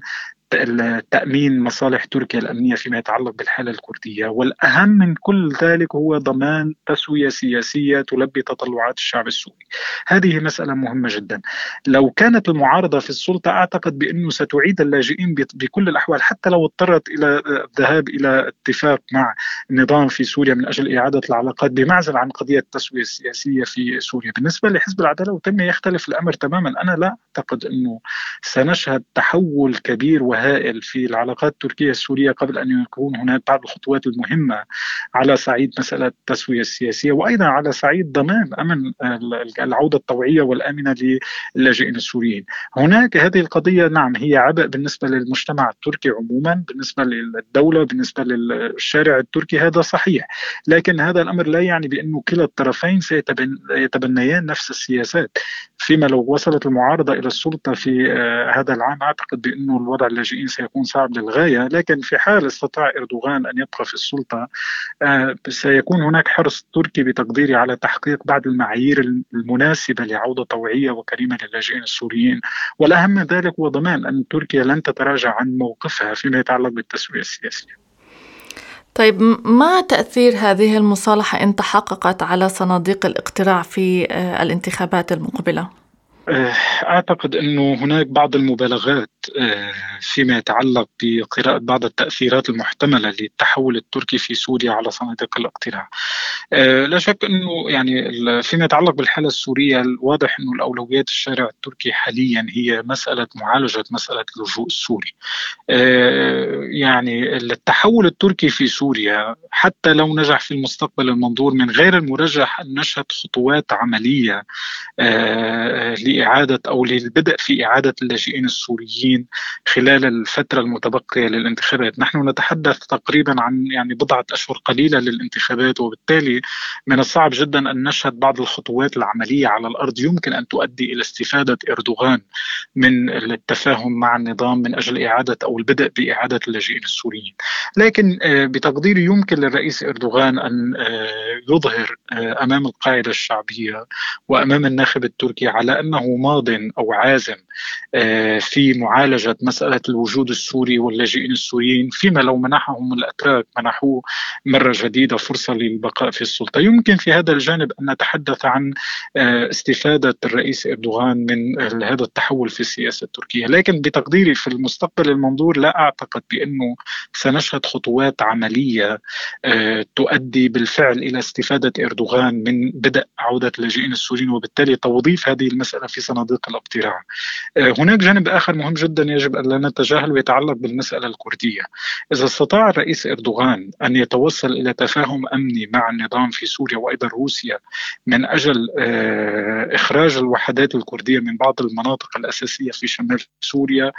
تأمين مصالح تركيا الأمنية فيما يتعلق بالحالة الكردية والأهم من كل ذلك هو ضمان تسوية سياسية تلبي تطلعات الشعب السوري. هذه مسألة مهمة جدا. لو كانت المعارضة في السلطة أعتقد بأنه ستعيد اللاجئين بكل الأحوال حتى لو اضطرت إلى الذهاب إلى اتفاق مع النظام في سوريا من أجل إعادة العلاقات بمعزل عن قضية التسوية السياسية في سوريا. بالنسبة لحزب العدالة والتنمية يختلف الأمر تماما. أنا لا أعتقد أنه سنشهد تحول كبير وهذا هائل في العلاقات التركية السورية قبل أن يكون هناك بعض الخطوات المهمة على صعيد مسألة التسوية السياسية وأيضا على صعيد ضمان أمن العودة الطوعية والآمنة للاجئين السوريين. هناك هذه القضية نعم هي عبء بالنسبة للمجتمع التركي عموما بالنسبة للدولة بالنسبة للشارع التركي هذا صحيح. لكن هذا الأمر لا يعني بأنه كلا الطرفين سيتبنيان نفس السياسات. فيما لو وصلت المعارضة إلى السلطة في آه، هذا العام أعتقد بأنه الوضع اللاجئين سيكون صعب للغاية لكن في حال استطاع إردوغان أن يبقى في السلطة آه، سيكون هناك حرص تركي بتقديري على تحقيق بعض المعايير المناسبة لعودة طوعية وكريمة للاجئين السوريين والأهم من ذلك هو ضمان أن تركيا لن تتراجع عن موقفها فيما يتعلق بالتسوية السياسية طيب ما تأثير هذه المصالحة إن تحققت على صناديق الاقتراع في آه، الانتخابات المقبلة؟ آه، أعتقد إنه هناك بعض المبالغات آه، فيما يتعلق بقراءة بعض التأثيرات المحتملة للتحول التركي في سوريا على صناديق الاقتراع. آه، لا شك إنه يعني فيما يتعلق بالحالة السورية الواضح إنه الأولويات الشارع التركي حاليا هي مسألة معالجة مسألة اللجوء السوري. يعني التحول التركي في سوريا حتى لو نجح في المستقبل المنظور من غير المرجح أن نشهد خطوات عملية لإعادة أو للبدء في إعادة اللاجئين السوريين خلال الفترة المتبقية للانتخابات. نحن نتحدث تقريبا عن يعني بضعة أشهر قليلة للانتخابات وبالتالي من الصعب جدا أن نشهد بعض الخطوات العملية على الأرض. يمكن أن تؤدي إلى استفادة إردوغان من التفاهم مع النظام من أجل إعادة أو البدء بإعادة اللاجئين السوريين. لكن آه، بتقديري يمكن للرئيس إردوغان أن آه، يظهر آه، أمام القاعدة الشعبية وأمام الناخب التركي على أنه أنه ماض أو عازم آه، في معالجة مسألة الوجود السوري واللاجئين السوريين فيما لو منحهم الأتراك منحوه مرة جديدة فرصة للبقاء في السلطة. يمكن في هذا الجانب أن نتحدث عن آه، استفادة الرئيس إردوغان من هذا التحول في السياسة التركية. لكن بتقديري في المستقبل المنظور لا أعتقد بأنه سنشهد خطوات عملية آه، تؤدي بالفعل إلى استفادة إردوغان من بدء عودة اللاجئين السوريين وبالتالي توظيف هذه المسألة في صناديق الاقتراع آه، هناك جانب آخر مهم جدا يجب أن لا نتجاهل ويتعلق بالمسألة الكردية. إذا استطاع الرئيس إردوغان أن يتوصل إلى تفاهم أمني مع النظام في سوريا وأيضا روسيا من أجل آه، إخراج الوحدات الكردية من بعض المناطق الأساسية في شمال سوريا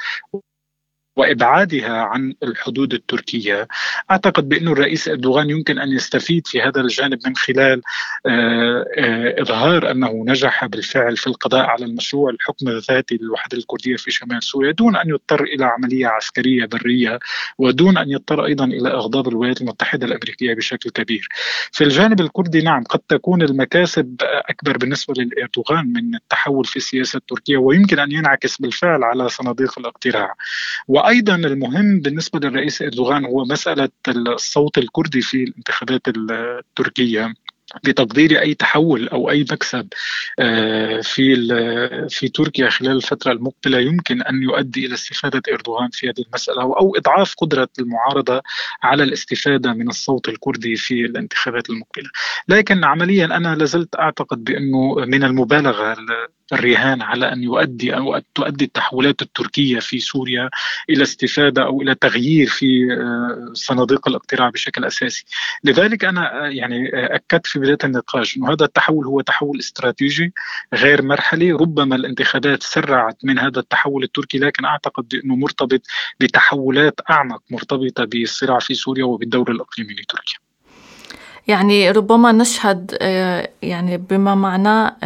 وإبعادها عن الحدود التركية أعتقد بأن الرئيس أردوغان يمكن أن يستفيد في هذا الجانب من خلال آه، آه، إظهار أنه نجح بالفعل في القضاء على المشروع الحكم الذاتي للوحدة الكردية في شمال سوريا دون أن يضطر إلى عملية عسكرية برية ودون أن يضطر أيضا إلى إغضاب الولايات المتحدة الأمريكية بشكل كبير. في الجانب الكردي نعم قد تكون المكاسب أكبر بالنسبة لاردوغان من التحول في السياسة التركية ويمكن أن ينعكس بالفعل على صناديق الاقتراع. وأيضا المهم بالنسبة للرئيس إردوغان هو مسألة الصوت الكردي في الانتخابات التركية. بتقدير أي تحول أو أي مكسب آه، في في تركيا خلال الفترة المقبلة يمكن أن يؤدي إلى استفادة إردوغان في هذه المسألة أو إضعاف قدرة المعارضة على الاستفادة من الصوت الكردي في الانتخابات المقبلة. لكن عمليا أنا لازلت أعتقد بأنه من المبالغة الرهان على أن يؤدي أو تؤدي التحولات التركية في سوريا إلى استفادة أو إلى تغيير في آه، صناديق الاقتراع بشكل أساسي، لذلك أنا آه، يعني أكدت في بداية النقاش إنه هذا التحول هو تحول استراتيجي غير مرحلي، ربما الانتخابات سرعت من هذا التحول التركي لكن أعتقد انه مرتبط بتحولات أعمق مرتبطة بالصراع في سوريا وبالدور الإقليمي لتركيا. يعني ربما نشهد يعني بما معناه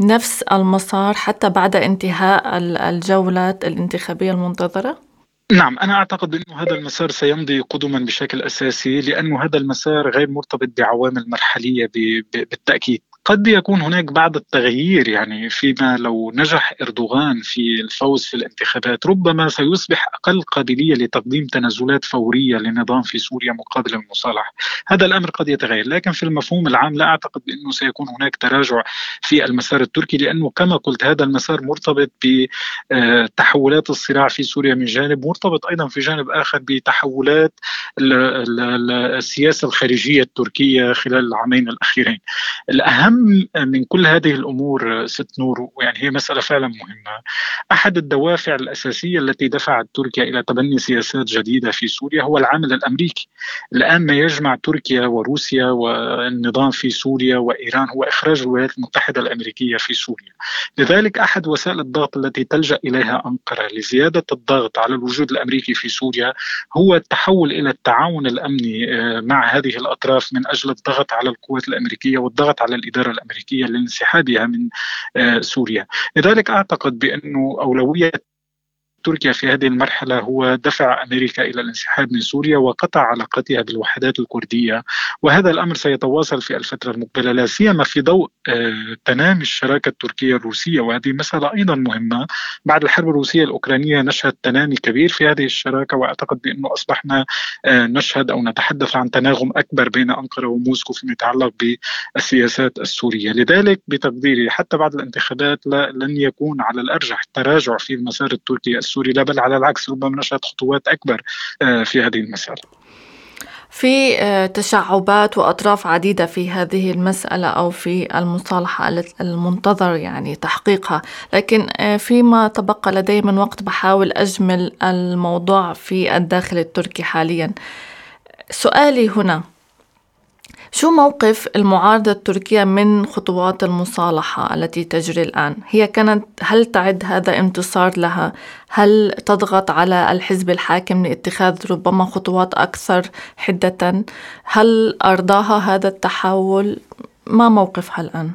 نفس المسار حتى بعد انتهاء الجولة الانتخابية المنتظرة؟ نعم أنا أعتقد أن هذا المسار سيمضي قدما بشكل أساسي لأن هذا المسار غير مرتبط بعوامل مرحلية بالتأكيد. قد يكون هناك بعض التغيير يعني فيما لو نجح إردوغان في الفوز في الانتخابات ربما سيصبح أقل قابلية لتقديم تنازلات فورية للنظام في سوريا مقابل المصالحة، هذا الأمر قد يتغير، لكن في المفهوم العام لا أعتقد بأنه سيكون هناك تراجع في المسار التركي لأنه كما قلت هذا المسار مرتبط بتحولات الصراع في سوريا من جانب، مرتبط أيضا في جانب آخر بتحولات السياسة الخارجية التركية خلال العامين الأخيرين. الأهم الأهم من كل هذه الأمور ست نور يعني هي مسألة فعلا مهمة. أحد الدوافع الأساسية التي دفعت تركيا إلى تبني سياسات جديدة في سوريا هو العامل الأمريكي. الآن ما يجمع تركيا وروسيا والنظام في سوريا وإيران هو إخراج الولايات المتحدة الأمريكية في سوريا. لذلك أحد وسائل الضغط التي تلجأ إليها أنقرة لزيادة الضغط على الوجود الأمريكي في سوريا هو التحول إلى التعاون الأمني آه، مع هذه الأطراف من أجل الضغط على القوات الأمريكية والضغط على الإدارة الأمريكية لانسحابها من آه، سوريا. لذلك أعتقد بأنه أولوية تركيا في هذه المرحلة هو دفع أمريكا إلى الانسحاب من سوريا وقطع علاقتها بالوحدات الكردية. وهذا الأمر سيتواصل في الفترة المقبلة لا سيما في ضوء آه، تنامي الشراكة التركية الروسية. وهذه مسألة أيضا مهمة. بعد الحرب الروسية الأوكرانية نشهد تنامي كبير في هذه الشراكة وأعتقد بأنه أصبحنا آه، نشهد أو نتحدث عن تناغم أكبر بين أنقرة وموسكو فيما يتعلق بالسياسات السورية. لذلك بتقديري حتى بعد الانتخابات لن يكون على الأرجح تراجع في المسار التركي السوري لا بل على العكس ربما نشهد خطوات أكبر آه، في هذه المسألة. في آه، تشعبات وأطراف عديدة في هذه المسألة أو في المصالحة المنتظر يعني تحقيقها. لكن آه، فيما تبقى لدي من وقت بحاول أجمل الموضوع في الداخل التركي حاليا. سؤالي هنا شو موقف المعارضة التركية من خطوات المصالحة التي تجري الآن؟ هي كانت هل تعد هذا انتصار لها؟ هل تضغط على الحزب الحاكم لاتخاذ ربما خطوات أكثر حدة؟ هل أرضاها هذا التحول؟ ما موقفها الآن؟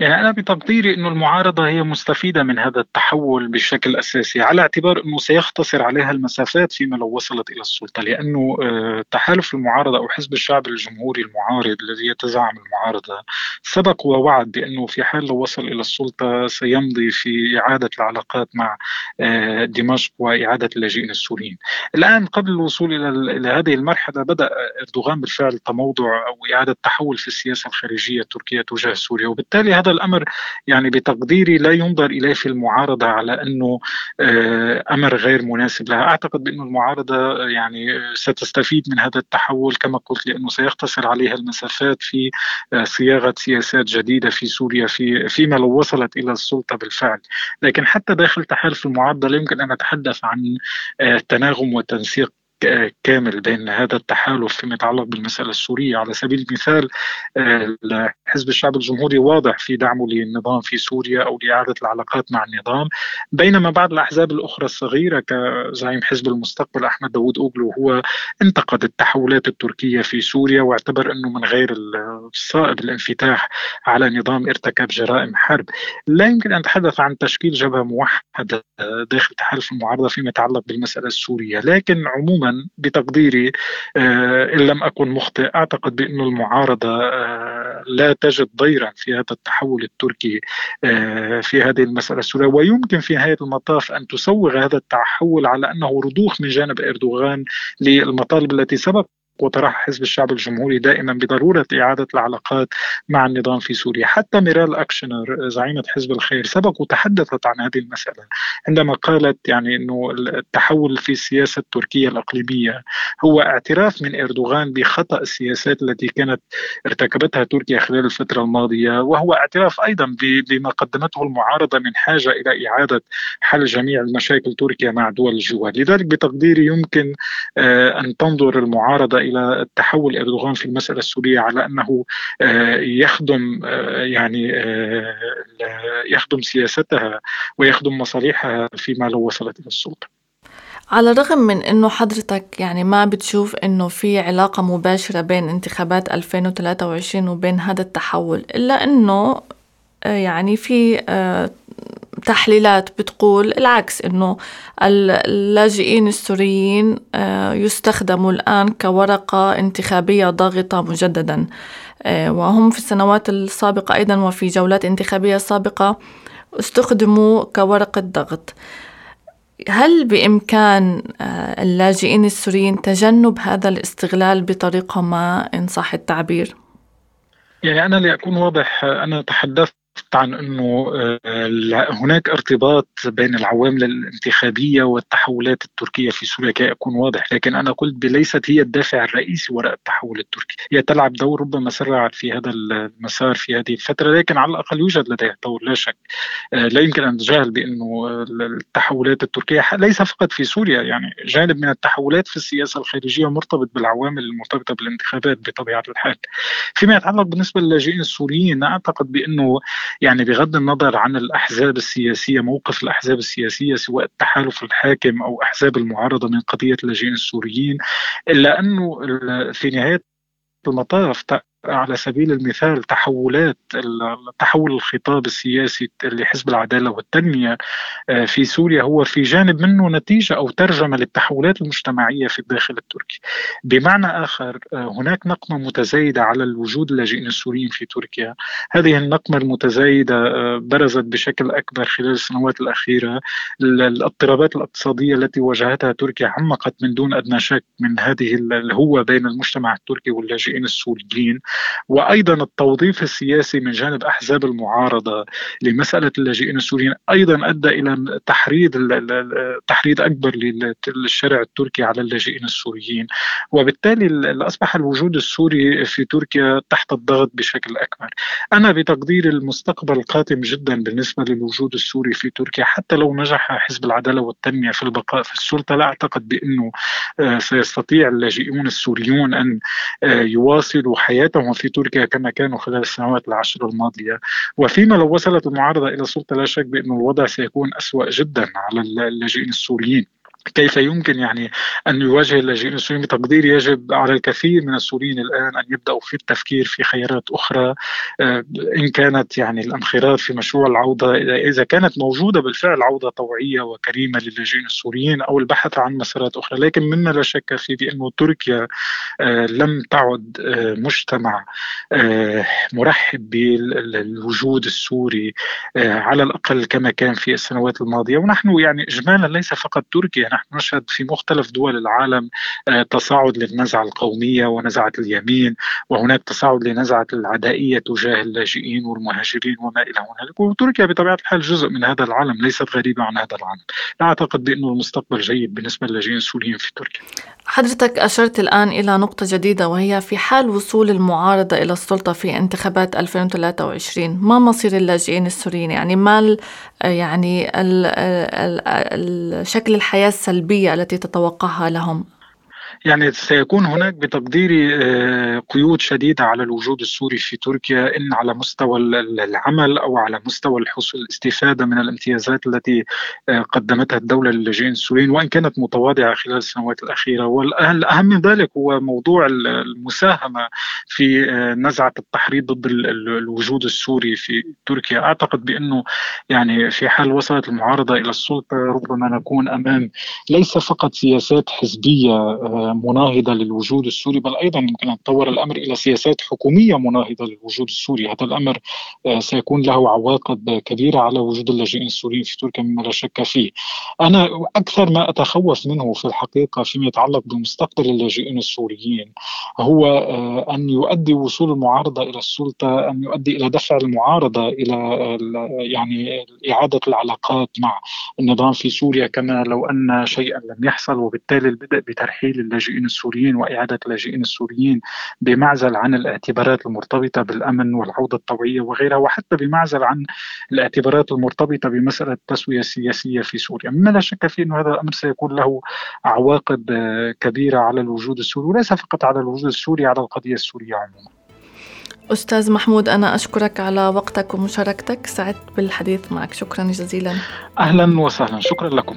يعني أنا بتقديري أنه المعارضة هي مستفيدة من هذا التحول بشكل أساسي على اعتبار أنه سيختصر عليها المسافات فيما لو وصلت إلى السلطة لأنه آه، تحالف المعارضة أو حزب الشعب الجمهوري المعارض الذي يتزعم المعارضة سبق ووعد بأنه في حال لو وصل إلى السلطة سيمضي في إعادة العلاقات مع آه، دمشق وإعادة اللاجئين السوريين. الآن قبل الوصول إلى هذه المرحلة بدأ أردوغان بالفعل تموضع أو إعادة تحول في السياسة الخارجية التركية تجاه سوريا وبالتالي هذا الأمر يعني بتقديري لا ينظر إليه في المعارضة على أنه آه، أمر غير مناسب لها، أعتقد بأنه المعارضة يعني ستستفيد من هذا التحول كما قلت لأنه سيختصر عليها المسافات في آه، صياغة سياسات جديدة في سوريا في فيما لو وصلت إلى السلطة بالفعل، لكن حتى داخل تحالف المعارضة لا يمكن أن أتحدث عن آه، تناغم وتنسيق. كامل بين هذا التحالف فيما يتعلق بالمسألة السورية على سبيل المثال آه، حزب الشعب الجمهوري واضح في دعمه للنظام في سوريا أو لإعادة العلاقات مع النظام. بينما بعض الأحزاب الأخرى الصغيرة كزعيم حزب المستقبل أحمد داوود أوغلو هو انتقد التحولات التركية في سوريا واعتبر أنه من غير الصائب الانفتاح على نظام ارتكب جرائم حرب. لا يمكن أن نتحدث عن تشكيل جبهة موحدة داخل تحالف المعارضة فيما يتعلق بالمسألة السورية لكن عموما بتقديري آه، إن لم أكن مخطئ. أعتقد بأن المعارضة آه، لا تجد ضيرا في هذا التحول التركي آه، في هذه المسألة السورية. ويمكن في نهاية المطاف أن تسوغ هذا التحول على أنه رضوخ من جانب إردوغان للمطالب التي سبق وطرح حزب الشعب الجمهوري دائما بضرورة إعادة العلاقات مع النظام في سوريا، حتى ميرال أكشنر زعيمة حزب الخير سبق وتحدثت عن هذه المسألة عندما قالت يعني إنه التحول في السياسة التركية الأقليمية هو اعتراف من إردوغان بخطأ السياسات التي كانت ارتكبتها تركيا خلال الفترة الماضية وهو اعتراف أيضا بما قدمته المعارضة من حاجة إلى إعادة حل جميع المشاكل تركيا مع دول الجوار، لذلك بتقديري يمكن آه، أن تنظر المعارضة إلى التحول إردوغان في المسألة السورية على أنه آه، يخدم آه، يعني آه، يخدم سياستها ويخدم مصالحها فيما لو وصلت إلى السلطة. على الرغم من إنه حضرتك يعني ما بتشوف إنه في علاقة مباشرة بين انتخابات 2023 وبين هذا التحول إلا إنه يعني في تحليلات بتقول العكس إنه اللاجئين السوريين آه، يستخدموا الآن كورقة انتخابية ضاغطة مجددا. آه، وهم في السنوات السابقة أيضا وفي جولات انتخابية سابقة استخدموا كورقة ضغط. هل بإمكان آه، اللاجئين السوريين تجنب هذا الاستغلال بطريقة ما؟ إن صح التعبير؟ يعني أنا لأكون واضح أنا تحدثت عن إنه آه، هناك ارتباط بين العوامل الانتخابية والتحولات التركية في سوريا كي أكون واضح، لكن أنا قلت ليست هي الدافع الرئيسي وراء التحول التركي، هي تلعب دور ربما سرعت في هذا المسار في هذه الفترة، لكن على الأقل يوجد لديها دور لا شك. آه، لا يمكن أن نتجاهل بأنه التحولات التركية ليس فقط في سوريا يعني جانب من التحولات في السياسة الخارجية مرتبط بالعوامل المرتبطة بالانتخابات بطبيعة الحال. فيما يتعلق بالنسبة للاجئين السوريين أعتقد بأنه يعني بغض النظر عن الأحزاب السياسية موقف الأحزاب السياسية سواء التحالف الحاكم أو أحزاب المعارضة من قضية اللاجئين السوريين إلا أنه في نهاية المطاف على سبيل المثال تحولات تحول الخطاب السياسي لحزب العدالة والتنمية آه، في سوريا هو في جانب منه نتيجة أو ترجمة للتحولات المجتمعية في الداخل التركي. بمعنى آخر آه، هناك نقمة متزايدة على الوجود اللاجئين السوريين في تركيا. هذه النقمة المتزايدة آه، برزت بشكل أكبر خلال السنوات الأخيرة. الاضطرابات الاقتصادية التي واجهتها تركيا عمقت من دون أدنى شك من هذه الهوة بين المجتمع التركي واللاجئين السوريين. وأيضا التوظيف السياسي من جانب أحزاب المعارضة لمسألة اللاجئين السوريين أيضا أدى إلى تحريض تحريض أكبر للشارع التركي على اللاجئين السوريين. وبالتالي أصبح الوجود السوري في تركيا تحت الضغط بشكل أكبر. أنا بتقدير المستقبل القاتم جدا بالنسبة للوجود السوري في تركيا حتى لو نجح حزب العدالة والتنمية في البقاء في السلطة لا أعتقد بأنه آه، سيستطيع اللاجئون السوريون أن آه، يواصلوا حياتهم هم في تركيا كما كانوا خلال السنوات العشر الماضية. وفيما لو وصلت المعارضة إلى السلطة لا شك بأن الوضع سيكون أسوأ جدا على اللاجئين السوريين. كيف يمكن يعني أن يواجه اللاجئين السوريين بتقديري يجب على الكثير من السوريين الآن أن يبدأوا في التفكير في خيارات أخرى آه، إن كانت يعني الانخراط في مشروع العودة اذا كانت موجودة بالفعل عودة طوعية وكريمة للاجئين السوريين أو البحث عن مسارات أخرى لكن مما لا شك فيه بانه تركيا آه، لم تعد آه، مجتمع مرحب بالوجود السوري على الأقل كما كان في السنوات الماضية. ونحن يعني اجمالا ليس فقط تركيا نحن نشهد في مختلف دول العالم آه، تصاعد للنزعة القومية ونزعة اليمين وهناك تصاعد لنزعة العدائية تجاه اللاجئين والمهاجرين وما إلى هنالك. وتركيا بطبيعة الحال جزء من هذا العالم ليست غريبة عن هذا العالم. لا أعتقد بأنه المستقبل جيد بالنسبة للاجئين السوريين في تركيا. حضرتك أشرت الآن إلى نقطة جديدة وهي في حال وصول المعارضة إلى السلطة في انتخابات 2023 ما مصير اللاجئين السوريين؟ يعني ما يعني شكل الحياة السلبية التي تتوقعها لهم. يعني سيكون هناك بتقديري آه، قيود شديدة على الوجود السوري في تركيا إن على مستوى العمل أو على مستوى الحصول الاستفادة من الامتيازات التي آه، قدمتها الدولة للاجئين السوريين وإن كانت متواضعة خلال السنوات الأخيرة. والأهم من ذلك هو موضوع المساهمة في آه، نزعة التحريض ضد الوجود السوري في تركيا. أعتقد بأنه يعني في حال وصلت المعارضة إلى السلطة ربما نكون أمام ليس فقط سياسات حزبية مناهضة للوجود السوري بل أيضا يمكن أن تطور الأمر إلى سياسات حكومية مناهضة للوجود السوري، هذا الأمر آه، سيكون له عواقب كبيرة على وجود اللاجئين السوريين في تركيا مما لا شك فيه. أنا أكثر ما أتخوف منه في الحقيقة فيما يتعلق بمستقبل اللاجئين السوريين هو آه، أن يؤدي وصول المعارضة إلى السلطة أن يؤدي إلى دفع المعارضة إلى يعني إعادة العلاقات مع النظام في سوريا كما لو أن شيئا لم يحصل وبالتالي البدء بترحيل اللاجئين السوريين وإعادة اللاجئين السوريين بمعزل عن الاعتبارات المرتبطة بالأمن والعودة الطوعية وغيرها وحتى بمعزل عن الاعتبارات المرتبطة بمسألة التسوية السياسية في سوريا، مما لا شك فيه إنه هذا الأمر سيكون له عواقب كبيرة على الوجود السوري وليس فقط على الوجود السوري على القضية السورية عموما. أستاذ محمود أنا أشكرك على وقتك ومشاركتك. سعدت بالحديث معك. شكرا جزيلا. أهلا وسهلا. شكرا لكم.